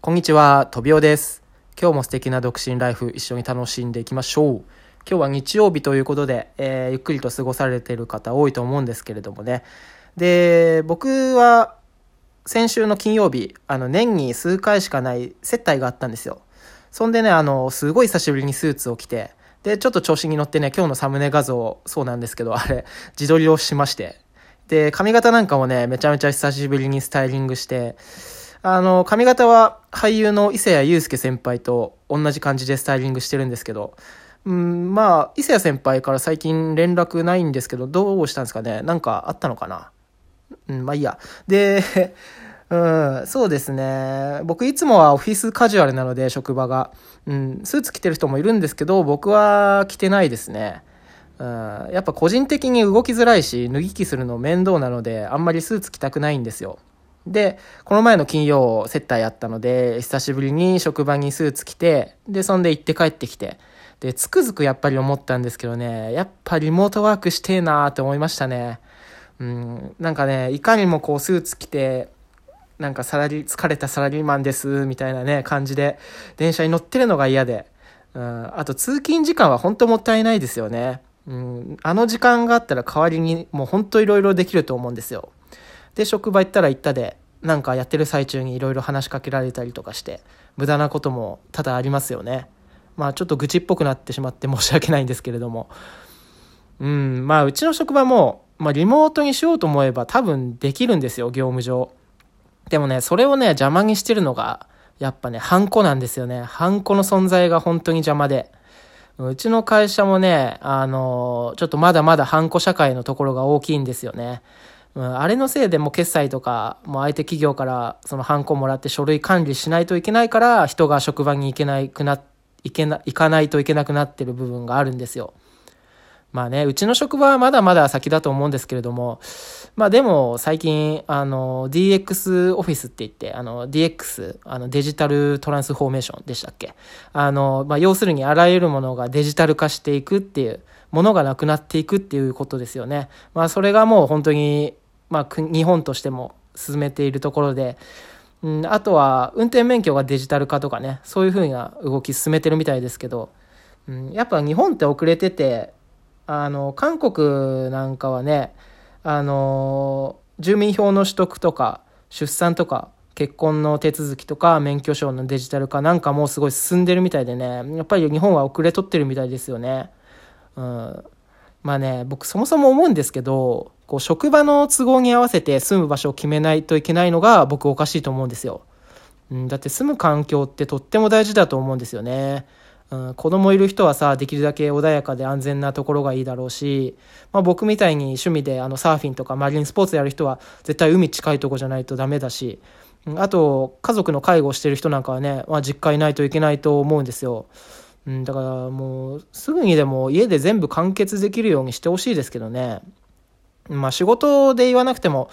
こんにちは、とびおです。今日も素敵な独身ライフ一緒に楽しんでいきましょう。今日は日曜日ということで、えーゆっくりと過ごされている方多いと思うんですけれどもね。で、僕は先週の金曜日、あの年に数回しかない接待があったんですよ。そんでね、あの、すごい久しぶりにスーツを着て、で、ちょっと調子に乗ってね、今日のサムネ画像、そうなんですけど、あれ、自撮りをしまして。で、髪型なんかもね、めちゃめちゃ久しぶりにスタイリングして、あの、髪型は俳優の伊勢谷友介先輩と同じ感じでスタイリングしてるんですけど、うん、まあ、伊勢谷先輩から最近連絡ないんですけど、どうしたんですかねなんかあったのかなうん、まあいいや。で、うん、そうですね。僕いつもはオフィスカジュアルなので、職場が。うん、スーツ着てる人もいるんですけど、僕は着てないですね。うん、やっぱ個人的に動きづらいし、脱ぎ着するの面倒なので、あんまりスーツ着たくないんですよ。で、この前の金曜接待あったので、久しぶりに職場にスーツ着て、で、そんで行って帰ってきて、で、つくづくやっぱり思ったんですけどね、やっぱリモートワークしてえなーって思いましたね。うん、なんかね、いかにもこうスーツ着て、なんかサラリ、疲れたサラリーマンです、みたいなね、感じで、電車に乗ってるのが嫌で、うん、あと通勤時間は本当もったいないですよね。うん、あの時間があったら代わりにもう本当いろいろできると思うんですよ。で、職場行ったら行ったで、なんかやってる最中にいろいろ話しかけられたりとかして、無駄なことも多々ありますよね。まあちょっと愚痴っぽくなってしまって 申し訳ないんですけれども。うん、まあうちの職場も、まあリモートにしようと思えば多分できるんですよ、業務上。でもね、それをね、邪魔にしてるのが、やっぱね、ハンコなんですよね。ハンコの存在が本当に邪魔で。うちの会社もね、あの、ちょっとまだまだハンコ社会のところが大きいんですよね。あれのせいでもう決済とか、もう相手企業からそのハンコもらって書類管理しないといけないから、人が職場に行けないくな、行けな、行かないといけなくなってる部分があるんですよ。まあね、うちの職場はまだまだ先だと思うんですけれども、まあでも最近、あの、DX オフィスって言って、あの、DX、あの、デジタルトランスフォーメーションでしたっけ？あの、まあ要するにあらゆるものがデジタル化していくっていう、ものがなくなっていくっていうことですよね。まあそれがもう本当に、まあ日本としても進めているところで、うん、あとは運転免許がデジタル化とかね、そういうふうな動き進めてるみたいですけど、うん、やっぱ日本って遅れてて、あの、韓国なんかはね、あの、住民票の取得とか、出産とか、結婚の手続きとか、免許証のデジタル化なんかもうすごい進んでるみたいでね、やっぱり日本は遅れとってるみたいですよね。うん。まあね、僕そもそも思うんですけど、こう職場の都合に合わせて住む場所を決めないといけないのが僕おかしいと思うんですよ。うん、だって住む環境ってとっても大事だと思うんですよね。うん、子供いる人はさ、できるだけ穏やかで安全なところがいいだろうし、まあ僕みたいに趣味であのサーフィンとかマリンスポーツやる人は絶対海近いとこじゃないとダメだし、うんあと家族の介護してる人なんかはね、まあ実家いないといけないと思うんですよ。うん、だからもうすぐにでも家で全部完結できるようにしてほしいですけどね。まあ仕事で言わなくても、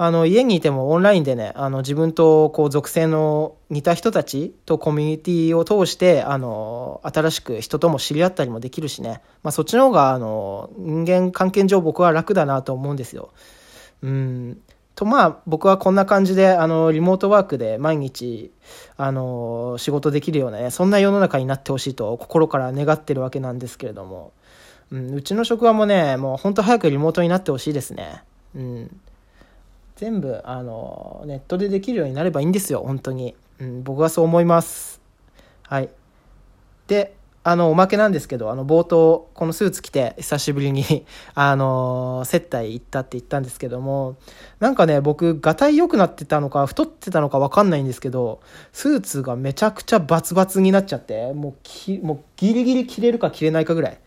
あの家にいてもオンラインでね、あの自分とこう属性の似た人たちとコミュニティを通して、あの、新しく人とも知り合ったりもできるしね。まあそっちの方が、あの、人間関係上僕は楽だなと思うんですよ。うん。とまあ僕はこんな感じで、あの、リモートワークで毎日、あの、仕事できるようなね、そんな世の中になってほしいと心から願ってるわけなんですけれども。うん、うちの職場もね、もう本当早くリモートになってほしいですね。うん。全部、あの、ネットでできるようになればいいんですよ、本当に。うん、僕はそう思います。はい。で、あの、おまけなんですけど、あの、冒頭、このスーツ着て、久しぶりに、あの、接待行ったって言ったんですけども、なんかね、僕、がたい良くなってたのか、太ってたのかわかんないんですけど、スーツがめちゃくちゃバツバツになっちゃって、もうき、もうギリギリ着れるか着れないかぐらい。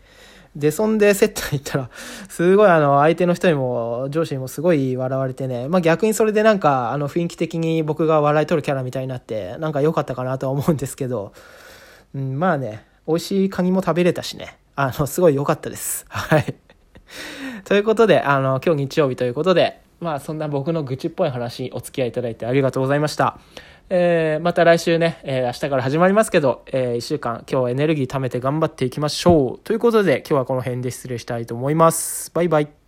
で、そんで接待行ったら、すごいあの、相手の人にも、上司にもすごい笑われてね、まあ逆にそれでなんか、あの、雰囲気的に僕が笑い取るキャラみたいになって、なんか良かったかなとは思うんですけど、うん、まあね、美味しいカニも食べれたしね、あの、すごい良かったです。はい。ということで、あの、今日日曜日ということで、まあそんな僕の愚痴っぽい話、お付き合いいただいてありがとうございました。えーまた来週ね、えー明日から始まりますけど、え1週間今日はエネルギー貯めて頑張っていきましょう。ということで今日はこの辺で失礼したいと思います。バイバイ。